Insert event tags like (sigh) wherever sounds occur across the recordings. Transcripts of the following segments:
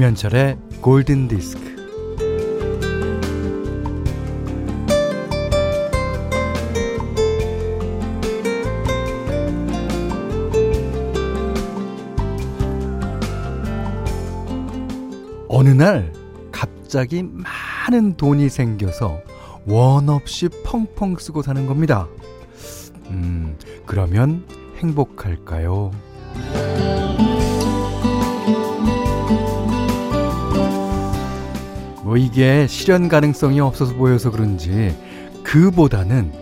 김현철의 골든 디스크. 어느 날 갑자기 많은 돈이 생겨서 원 없이 펑펑 쓰고 사는 겁니다. 음, 그러면 행복할까요? 뭐 이게 실현 가능성이 없어서 보여서 그런지 그보다는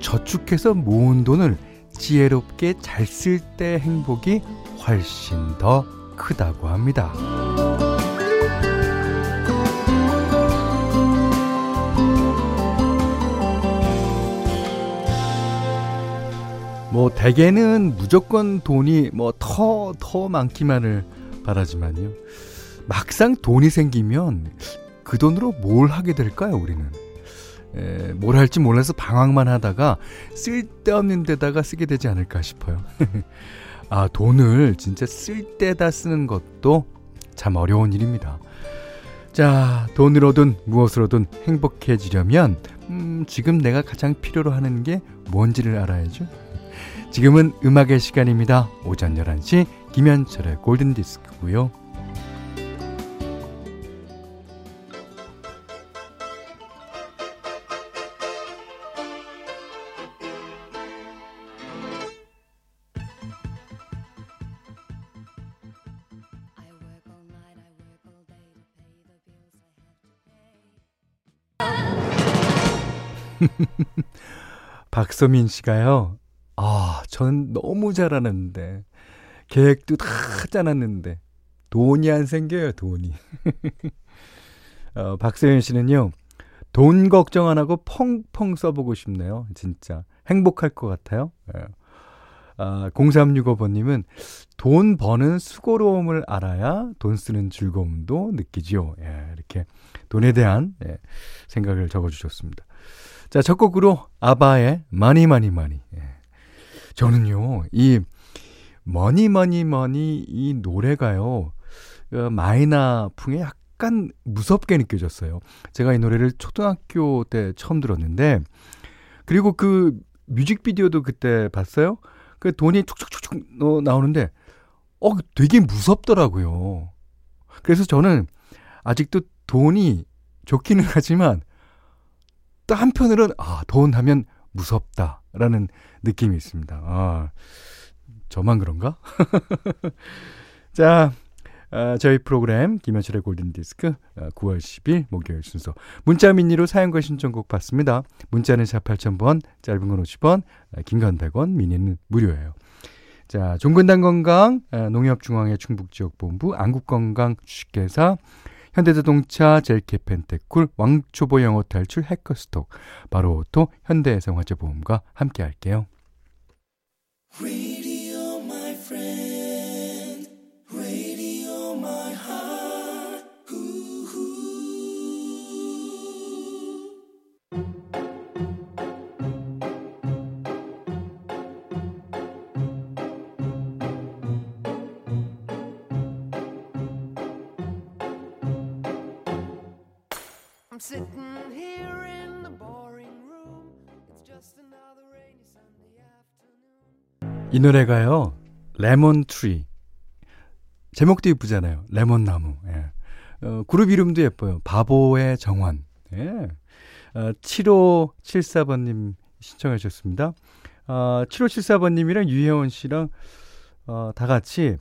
저축해서 모은 돈을 지혜롭게 잘 쓸 때 행복이 훨씬 더 크다고 합니다. 뭐 대개는 무조건 돈이 뭐 더더 많기만을 바라지만요. 막상 돈이 생기면 그 돈으로 뭘 하게 될까요, 우리는? 에, 뭘 할지 몰라서 방황만 하다가 쓸데없는 데다가 쓰게 되지 않을까 싶어요. (laughs) 아, 돈을 진짜 쓸데다 쓰는 것도 참 어려운 일입니다. 자, 돈으로든 무엇으로든 행복해지려면, 음, 지금 내가 가장 필요로 하는 게 뭔지를 알아야죠. 지금은 음악의 시간입니다. 오전 11시 김현철의 골든디스크고요. (laughs) 박서민 씨가요. 아, 전 너무 잘하는데. 계획도 다 짜놨는데. 돈이 안 생겨요, 돈이. (laughs) 어, 박서연 씨는요. 돈 걱정 안 하고 펑펑 써보고 싶네요. 진짜. 행복할 것 같아요. 예. 아, 0365번님은 돈 버는 수고로움을 알아야 돈 쓰는 즐거움도 느끼지요. 예, 이렇게 돈에 대한 예, 생각을 적어주셨습니다. 자, 첫 곡으로 아바의 Money Money Money. 예. 저는요, 이 Money Money Money 이 노래가요. 그 마이나풍에 약간 무섭게 느껴졌어요. 제가 이 노래를 초등학교 때 처음 들었는데 그리고 그 뮤직비디오도 그때 봤어요. 그 돈이 툭툭툭툭 나오는데 어 되게 무섭더라고요. 그래서 저는 아직도 돈이 좋기는 하지만 또 한편으로는 아, 돈 하면 무섭다라는 느낌이 있습니다. 아, 저만 그런가? (laughs) 자, 아, 저희 프로그램 김현철의 골든디스크 9월 10일 목요일 순서 문자 미니로 사연과 신청곡 받습니다. 문자는 4 8000번, 짧은 건 50원, 긴건 100원, 미니는 무료예요. 자, 종근당 건강, 농협중앙회 충북지역본부, 안국건강 주식회사, 현대자동차, 젤케펜테쿨, 왕초보 영어 탈출, 해커스톡, 바로오토, 현대해상화재보험과 함께 할게요. 이 노래가요, Lemon Tree. 제목도 이쁘잖아요. 레몬 나무. 예. 어, 그룹 이름도 예뻐요. 바보의 정원. 예. 어, 7574번님 신청해 주셨습니다. 어, 7574번님이랑 유혜원 씨랑 어, 다 같이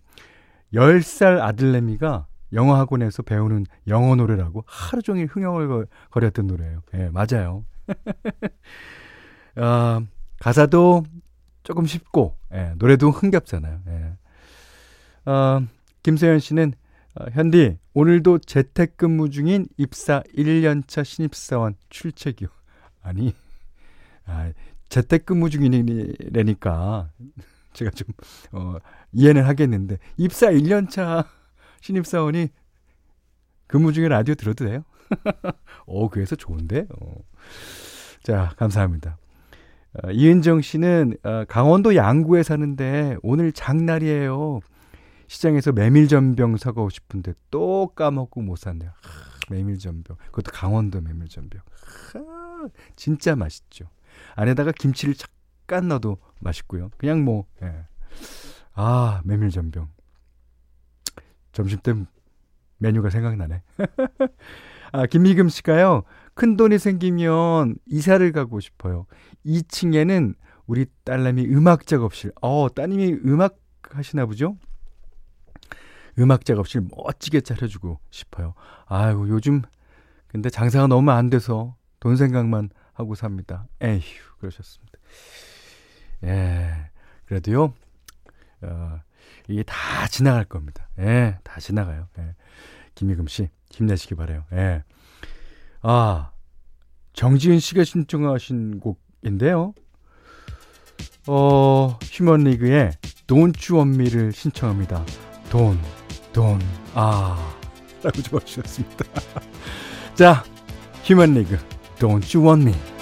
10살 아들내미가 영어 학원에서 배우는 영어 노래라고 하루 종일 흥얼 거렸던 노래예요. 예, 맞아요. (laughs) 어, 가사도 조금 쉽고 예, 노래도 흥겹잖아요. 예. 어, 김세현 씨는 어, 현디 오늘도 재택근무 중인 입사 1년차 신입사원 출첵이요. (laughs) 아니 아, 재택근무 중이라니까 (laughs) 제가 좀 어, 이해는 하겠는데 입사 1년차 신입사원이 근무 중에 라디오 들어도 돼요? (laughs) 어, 그래서 좋은데? 어. 자, 감사합니다. 어, 이은정 씨는 어, 강원도 양구에 사는데 오늘 장날이에요. 시장에서 메밀전병 사가고 싶은데 또 까먹고 못 샀네요. 메밀전병. 그것도 강원도 메밀전병. 진짜 맛있죠. 안에다가 김치를 잠깐 넣어도 맛있고요. 그냥 뭐, 예. 아, 메밀전병. 점심 때 메뉴가 생각나네. (laughs) 아, 김미금 씨가요. 큰 돈이 생기면 이사를 가고 싶어요. 2층에는 우리 딸내미 음악 작업실. 어, 따님이 음악 하시나 보죠? 음악 작업실 멋지게 차려주고 싶어요. 아유, 요즘 근데 장사가 너무 안 돼서 돈 생각만 하고 삽니다. 에휴, 그러셨습니다. 예. 그래도요, 어, 이게 다 지나갈 겁니다. 예, 다 지나가요. 예. 김희금 씨, 힘내시기 바래요. 예. 아, 정지은 씨가 신청하신 곡인데요. 어, 휴먼리그의 Don't You Want Me를 신청합니다. 돈, 돈, 아, 라고 (laughs) 적어주셨습니다. (laughs) 자, 휴먼리그, Don't You Want Me.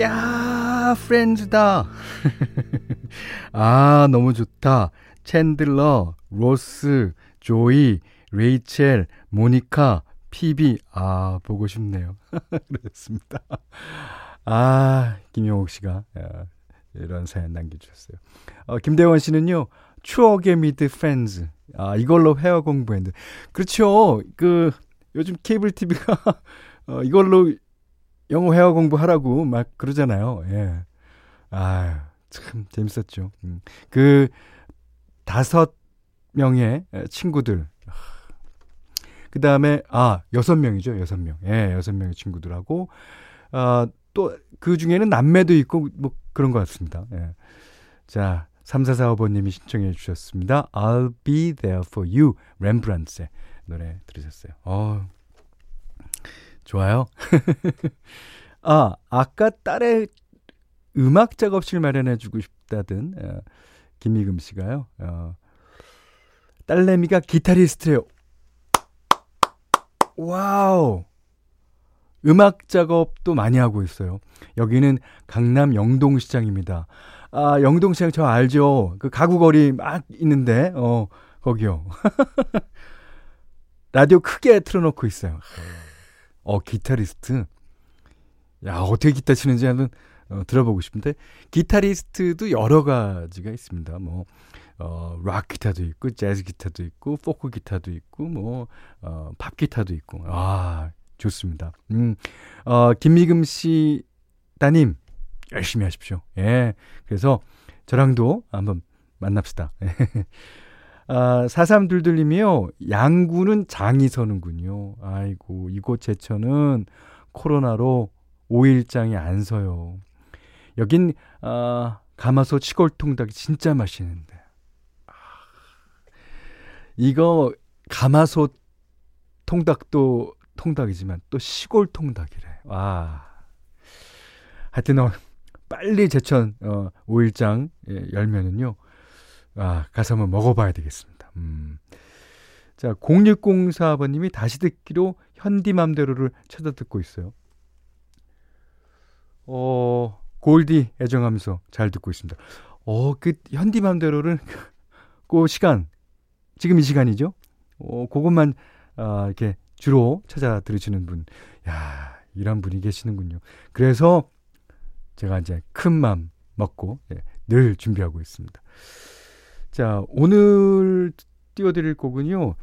야, Friends다. (laughs) 아, 너무 좋다. 챈들러, 로스, 조이, 레이첼, 모니카, 피비. 아, 보고 싶네요. (laughs) 그렇습니다. 아, 김영옥 씨가 야, 이런 사연 남겨주셨어요. 어, 김대원 씨는요, 추억의 미드 Friends. 아, 이걸로 회화 공부했는데. 그렇죠. 그, 요즘 케이블 TV가 (laughs) 어, 이걸로 영어 회화 공부하라고 막 그러잖아요. 예. 아, 참 재밌었죠. 음. 그 다섯 명의 친구들. 그 다음에, 아, 여섯 명이죠. 여섯 명. 예, 여섯 명의 친구들하고, 아, 또, 그 중에는 남매도 있고, 뭐, 그런 것 같습니다. 예. 자, 3445번님이 신청해 주셨습니다. I'll be there for you. 렘브란트의 노래 들으셨어요. 어, 좋아요. (laughs) 아, 아까 딸의 음악 작업실 마련해 주고 싶다던 어, 김미금 씨가요. 어, 딸내미가 기타리스트예요. Wow. 음악 작업도 많이 하고 있어요. 여기는 강남 영동시장입니다. 아, 영동시장 저 알죠? 그 가구거리 막 있는데, 어, 거기요. (laughs) 라디오 크게 틀어놓고 있어요. 어, 기타리스트. 야, 어떻게 기타 치는지 한번 어, 들어보고 싶은데, 기타리스트도 여러 가지가 있습니다. 뭐, 어, 락 기타도 있고, 재즈 기타도 있고, 포크 기타도 있고, 뭐, 어, 팝 기타도 있고. 아, 좋습니다. 음, 어, 김미금 씨 따님, 열심히 하십시오. 예. 그래서 저랑도 한번 만납시다. (laughs) 아, 4322님이요. 양구는 장이 서는군요. 아이고, 이곳 제천은 코로나로 5일장이 안 서요. 여긴, 아, 가마솥 시골 통닭이 진짜 맛있는데. 아, 이거, 가마솥 통닭도 통닭이지만 또 시골 통닭이래. 와. 하여튼, 어, 빨리 제천, 어, 5일장 예, 열면은요. 아, 가서 한번 먹어봐야 되겠습니다. 음. 자, 0604번님이 다시 듣기로 현디맘대로를 찾아 듣고 있어요. 어, 골디 애정하면서 잘 듣고 있습니다. 어, 그 현디맘대로를 (laughs) 그 시간, 지금 이 시간이죠? 어, 그것만, 아, 이렇게 주로 찾아 들으시는 분. 야, 이런 분이 계시는군요. 그래서 제가 이제 큰 맘 먹고 예, 늘 준비하고 있습니다. 자, 오늘 띄워드릴 곡은요.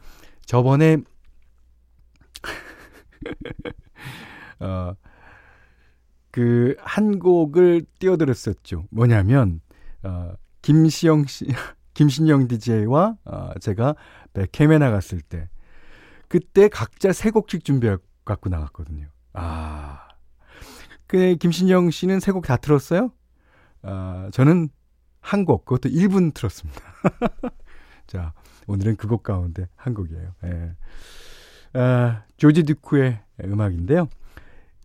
저번에 (laughs) 어, 그 한 곡을 띄워드렸었죠. 뭐냐면 어, 김시영 씨, (laughs) 김신영 DJ와 어, 제가 백캠에 나갔을 때 그때 각자 세 곡씩 준비해 갖고 나갔거든요. 아, 그 김신영 씨는 세 곡 다 틀었어요? 아, 저는 한 곡, 그것도 1분 틀었습니다. (laughs) 자, 오늘은 그 곡 가운데 한 곡이에요. 예. 아, 조지 듀크의 음악인데요.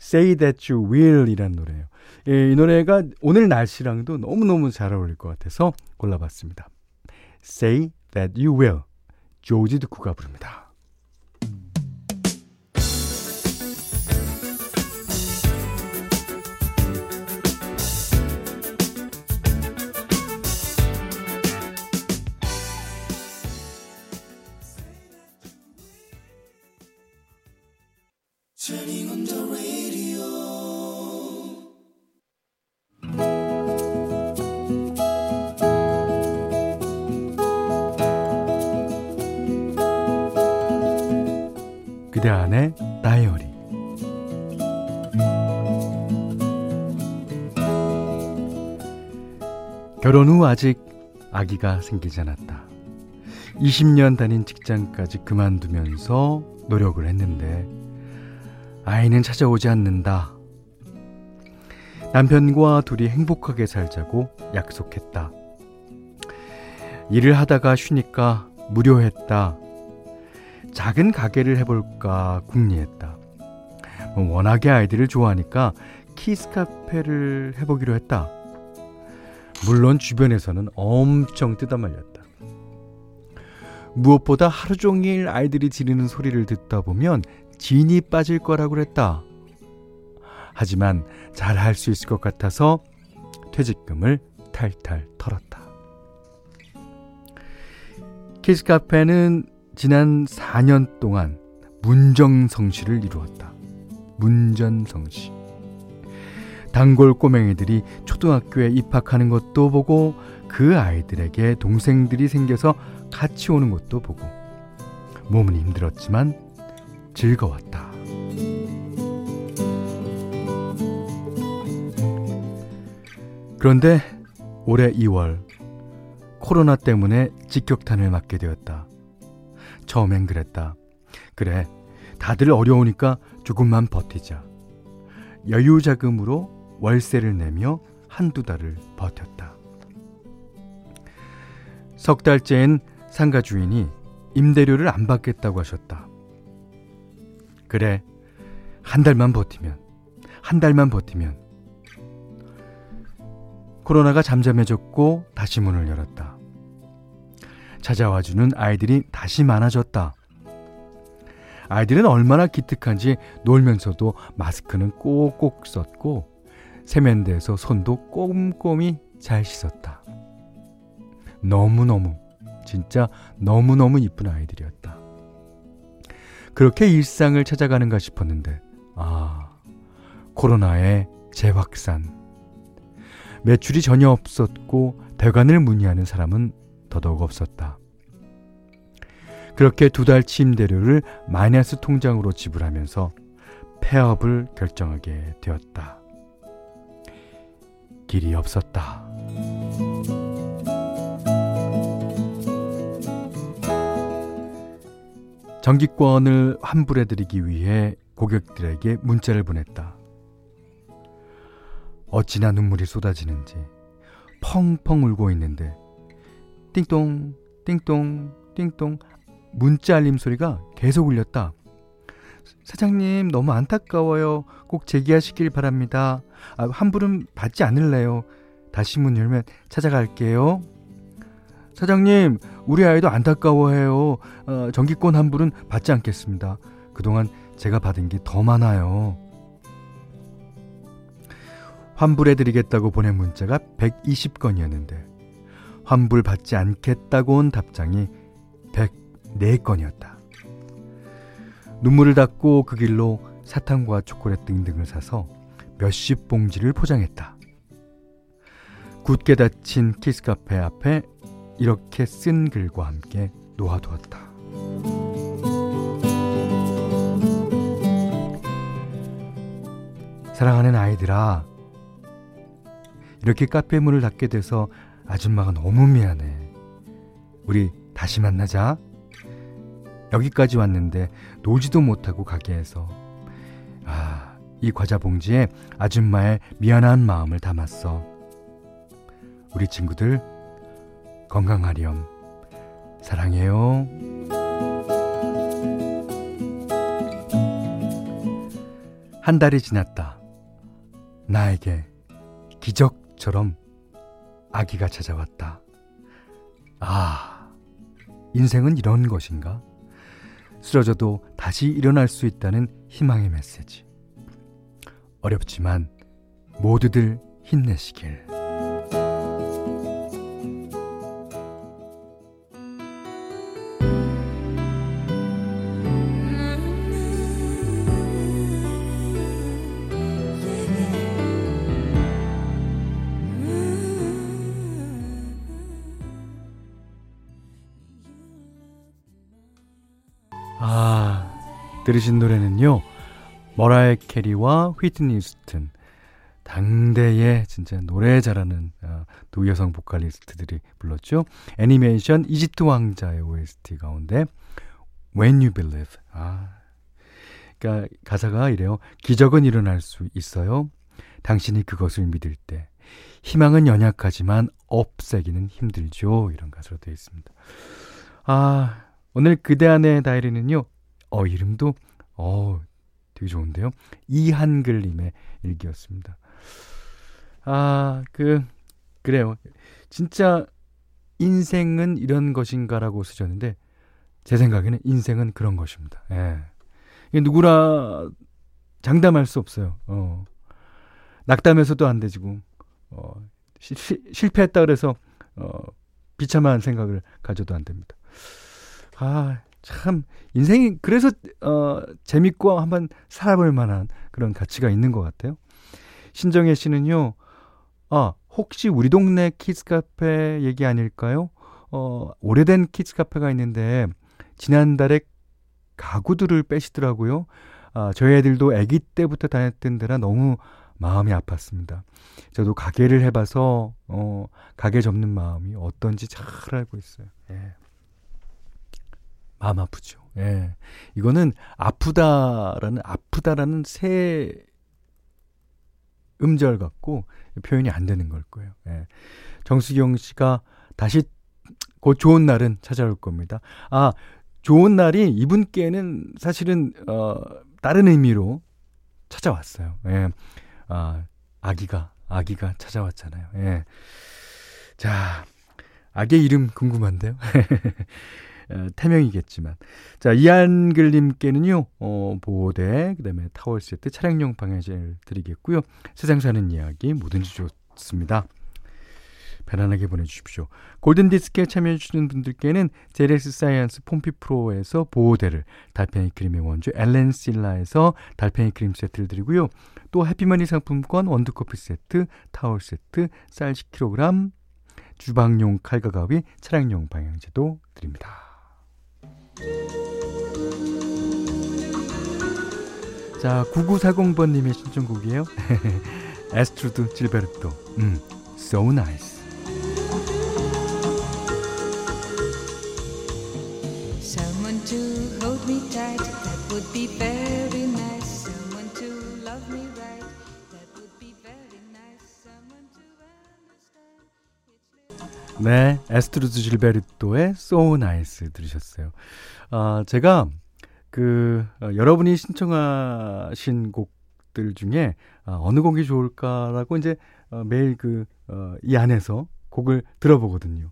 Say That You Will 이라는 노래예요. 예, 이 노래가 오늘 날씨랑도 너무너무 잘 어울릴 것 같아서 골라봤습니다. Say That You Will. 조지 드쿠가 부릅니다. 그대 안의 다이어리 결혼 후 아직 아기가 생기지 않았다. 20년 다닌 직장까지 그만두면서 노력을 했는데 아이는 찾아오지 않는다. 남편과 둘이 행복하게 살자고 약속했다. 일을 하다가 쉬니까 무료했다. 작은 가게를 해볼까 궁리했다. 뭐 워낙에 아이들을 좋아하니까 키스 카페를 해보기로 했다. 물론 주변에서는 엄청 뜯어말렸다. 무엇보다 하루 종일 아이들이 지르는 소리를 듣다 보면 진이 빠질 거라고 그랬다. 하지만 잘 할 수 있을 것 같아서 퇴직금을 탈탈 털었다. 키스 카페는 지난 4년 동안 문정성시를 이루었다. 문전성시. 단골 꼬맹이들이 초등학교에 입학하는 것도 보고 그 아이들에게 동생들이 생겨서 같이 오는 것도 보고 몸은 힘들었지만 즐거웠다. 그런데 올해 2월 코로나 때문에 직격탄을 맞게 되었다. 처음엔 그랬다. 그래, 다들 어려우니까 조금만 버티자. 여유 자금으로 월세를 내며 한두 달을 버텼다. 석 달째엔 상가 주인이 임대료를 안 받겠다고 하셨다. 그래, 한 달만 버티면, 한 달만 버티면. 코로나가 잠잠해졌고 다시 문을 열었다. 찾아와주는 아이들이 다시 많아졌다. 아이들은 얼마나 기특한지 놀면서도 마스크는 꼭꼭 썼고 세면대에서 손도 꼼꼼히 잘 씻었다. 너무너무 진짜 너무너무 이쁜 아이들이었다. 그렇게 일상을 찾아가는가 싶었는데 아 코로나의 재확산 매출이 전혀 없었고 대관을 문의하는 사람은 더더욱 없었다. 그렇게 두달 침대료를 마이너스 통장으로 지불하면서 폐업을 결정하게 되었다. 길이 없었다. 정기권을 환불해드리기 위해 고객들에게 문자를 보냈다. 어찌나 눈물이 쏟아지는지 펑펑 울고 있는데 띵동, 띵동, 띵동 문자 알림 소리가 계속 울렸다. 사장님, 너무 안타까워요. 꼭 재기하시길 바랍니다. 아, 환불은 받지 않을래요. 다시 문 열면 찾아갈게요. 사장님, 우리 아이도 안타까워해요. 어, 정기권 환불은 받지 않겠습니다. 그동안 제가 받은 게 더 많아요. 환불해드리겠다고 보낸 문자가 120건이었는데 환불 받지 않겠다고 온 답장이 104건이었다. 눈물을 닦고 그 길로 사탕과 초콜릿 등등을 사서 몇십 봉지를 포장했다. 굳게 닫힌 키스카페 앞에 이렇게 쓴 글과 함께 놓아두었다. 사랑하는 아이들아, 이렇게 카페 문을 닫게 돼서 아줌마가 너무 미안해. 우리 다시 만나자. 여기까지 왔는데 놀지도 못하고 가게에서 아, 이 과자 봉지에 아줌마의 미안한 마음을 담았어. 우리 친구들 건강하렴. 사랑해요. 한 달이 지났다. 나에게 기적처럼 아기가 찾아왔다. 아, 인생은 이런 것인가? 쓰러져도 다시 일어날 수 있다는 희망의 메시지. 어렵지만 모두들 힘내시길. 아, 들으신 노래는요. 머라이 캐리와 휘트니 스튼 당대의 진짜 노래 잘하는 어, 두 여성 보컬리스트들이 불렀죠. 애니메이션 이집트 왕자의 OST 가운데 When You Believe. 아. 그러니까 가사가 이래요. 기적은 일어날 수 있어요. 당신이 그것을 믿을 때. 희망은 연약하지만 없애기는 힘들죠. 이런 가사로 되어 있습니다. 아, 오늘 그대 안의 다이리는요. 어, 이름도 어, 되게 좋은데요. 이한글님의 일기였습니다. 아, 그, 그래요. 진짜 인생은 이런 것인가라고 쓰셨는데, 제 생각에는 인생은 그런 것입니다. 예. 이게 누구나 장담할 수 없어요. 어. 낙담해서도 안 되지고, 어, 시, 시, 실패했다 그래서, 어, 비참한 생각을 가져도 안 됩니다. 아, 참 인생이 그래서 어 재밌고 한번 살아볼 만한 그런 가치가 있는 것 같아요. 신정혜 씨는요. 아, 혹시 우리 동네 키즈 카페 얘기 아닐까요? 어, 오래된 키즈 카페가 있는데 지난달에 가구들을 빼시더라고요. 아, 저희 애들도 아기 때부터 다녔던 데라 너무 마음이 아팠습니다. 저도 가게를 해봐서 어, 가게 접는 마음이 어떤지 잘 알고 있어요. 예. 마음 아프죠. 예. 이거는 아프다라는 아프다라는 새 음절 갖고 표현이 안 되는 걸 거예요. 예. 정수경 씨가 다시 곧 좋은 날은 찾아올 겁니다. 아, 좋은 날이 이분께는 사실은 어 다른 의미로 찾아왔어요. 예. 아, 아기가 아기가 찾아왔잖아요. 예. 자, 아기 이름 궁금한데요. (laughs) 어, 태명이겠지만. 자, 이한글님께는요, 어, 보호대, 그 다음에 타월 세트, 차량용 방향제를 드리겠고요. 세상 사는 이야기 뭐든지 좋습니다. 편안하게 보내주십시오. 골든디스크에 참여해주시는 분들께는 제레스 사이언스 폼피 프로에서 보호대를, 달팽이 크림의 원조 엘렌 실라에서 달팽이 크림 세트를 드리고요. 또 해피머니 상품권 원두커피 세트, 타월 세트, 쌀 10kg, 주방용 칼과 가위, 차량용 방향제도 드립니다. 자, 9940번님의 신청곡이에요. (laughs) 에스트루드 질베르토. 음, so nice. 네, 에스트루드 질베르토의 So Nice 들으셨어요. 아, 제가 그 어, 여러분이 신청하신 곡들 중에 아, 어느 곡이 좋을까라고 이제 어, 매일 그이 어, 안에서 곡을 들어보거든요.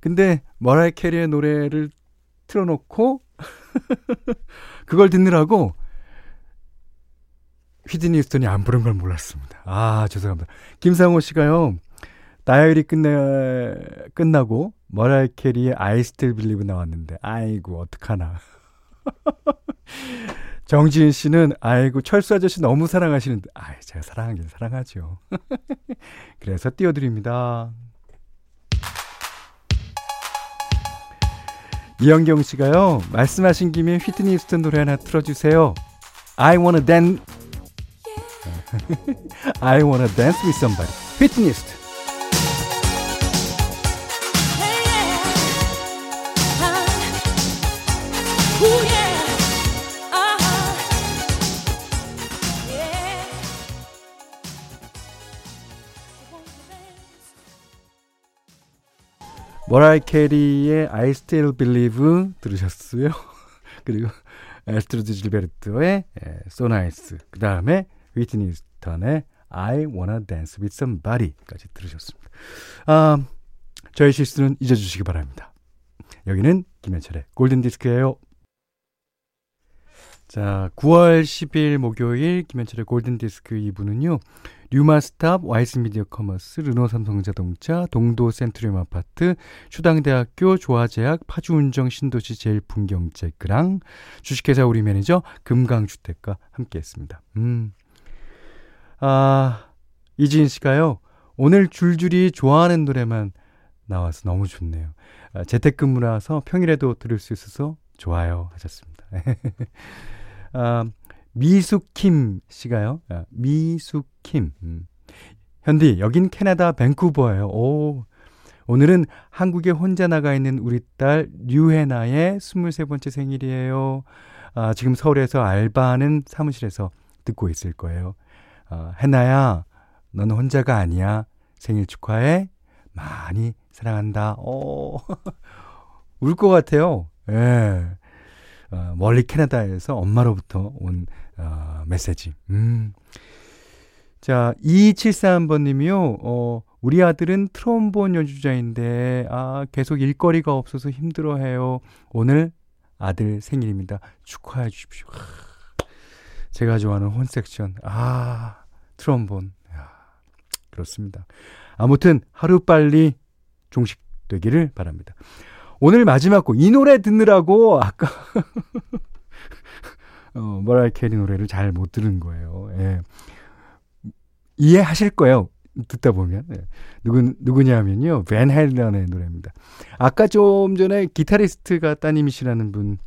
근데 머라이 캐리의 노래를 틀어놓고 (laughs) 그걸 듣느라고 휘트니 휴스턴이 안 부른 걸 몰랐습니다. 아 죄송합니다. 김상호 씨가요. 다이어리 끝내 끝나고 머라이 캐리의 I Still Believe 나왔는데 아이고 어떡하나. (laughs) 정지은 씨는 아이고 철수 아저씨 너무 사랑하시는데 아 제가 사랑하긴 사랑하죠. (laughs) 그래서 띄워드립니다. 이영경 씨가요 말씀하신 김에 휘트니 휴스턴 노래 하나 틀어주세요. I wanna dance. (laughs) I wanna dance with somebody. 휘트니 휴스턴. 머라이 캐리의 I Still Believe 들으셨어요? (laughs) 그리고 에스트루드 질베르토의 So Nice 그 다음에 휘트니 휴스턴의 I Wanna Dance With Somebody까지 들으셨습니다. 아, 저의 실수는 잊어주시기 바랍니다. 여기는 김현철의 골든디스크예요. 자, 9월 10일 목요일 김현철의 골든디스크 2부는요. 뉴마스탑, 와이스 미디어 커머스, 르노삼성자동차, 동도 센트리움 아파트, 추당대학교, 조화제약, 파주운정 신도시 제일풍경제크랑 주식회사 우리 매니저 금강주택과 함께했습니다. 음. 아, 이지인 씨가요. 오늘 줄줄이 좋아하는 노래만 나와서 너무 좋네요. 아, 재택근무라서 평일에도 들을 수 있어서 좋아요 하셨습니다. (laughs) 아, 미숙킴 씨가요. 아, 미숙킴. 음. 현디, 여긴 캐나다 밴쿠버예요. 오. 오늘은 한국에 혼자 나가 있는 우리 딸 류해나의 23번째 생일이에요. 아, 지금 서울에서 알바하는 사무실에서 듣고 있을 거예요. 아, 해나야, 넌 혼자가 아니야. 생일 축하해. 많이 사랑한다. 오. (laughs) 울것 같아요. 예. 어, 멀리 캐나다에서 엄마로부터 온 어, 메시지. 음. 자, 2273번 님이요. 어, 우리 아들은 트롬본 연주자인데, 아, 계속 일거리가 없어서 힘들어 해요. 오늘 아들 생일입니다. 축하해 주십시오. 제가 좋아하는 horn section. 아, 트롬본. 야, 그렇습니다. 아무튼 하루빨리 종식되기를 바랍니다. 오늘 마지막 곡, 이 노래 듣느라고 아까, (laughs) 어, 머라이 캐리 노래를 잘 못 들은 거예요. 예. 이해하실 거예요. 듣다 보면. 예. 누구, 누구냐면요. 벤 헬런의 노래입니다. 아까 좀 전에 기타리스트가 따님이시라는 분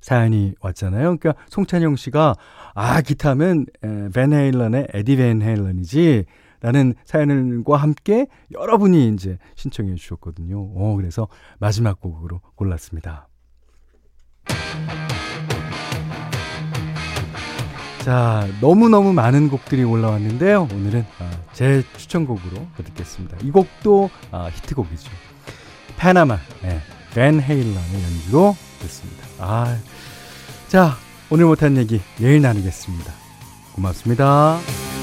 사연이 왔잖아요. 그러니까 송찬영 씨가 아 기타면 에, 벤 헤일런의 에디 벤 헤일런이지 라는 사연과 함께 여러분이 이제 신청해 주셨거든요. 어, 그래서 마지막 곡으로 골랐습니다. 자, 너무너무 많은 곡들이 올라왔는데요. 오늘은 아, 제 추천곡으로 듣겠습니다. 이 곡도 아, 히트곡이죠. 파나마, 네, 벤 헤일런의 연주로 듣습니다. 아, 자, 오늘 못한 얘기 내일 나누겠습니다. 고맙습니다.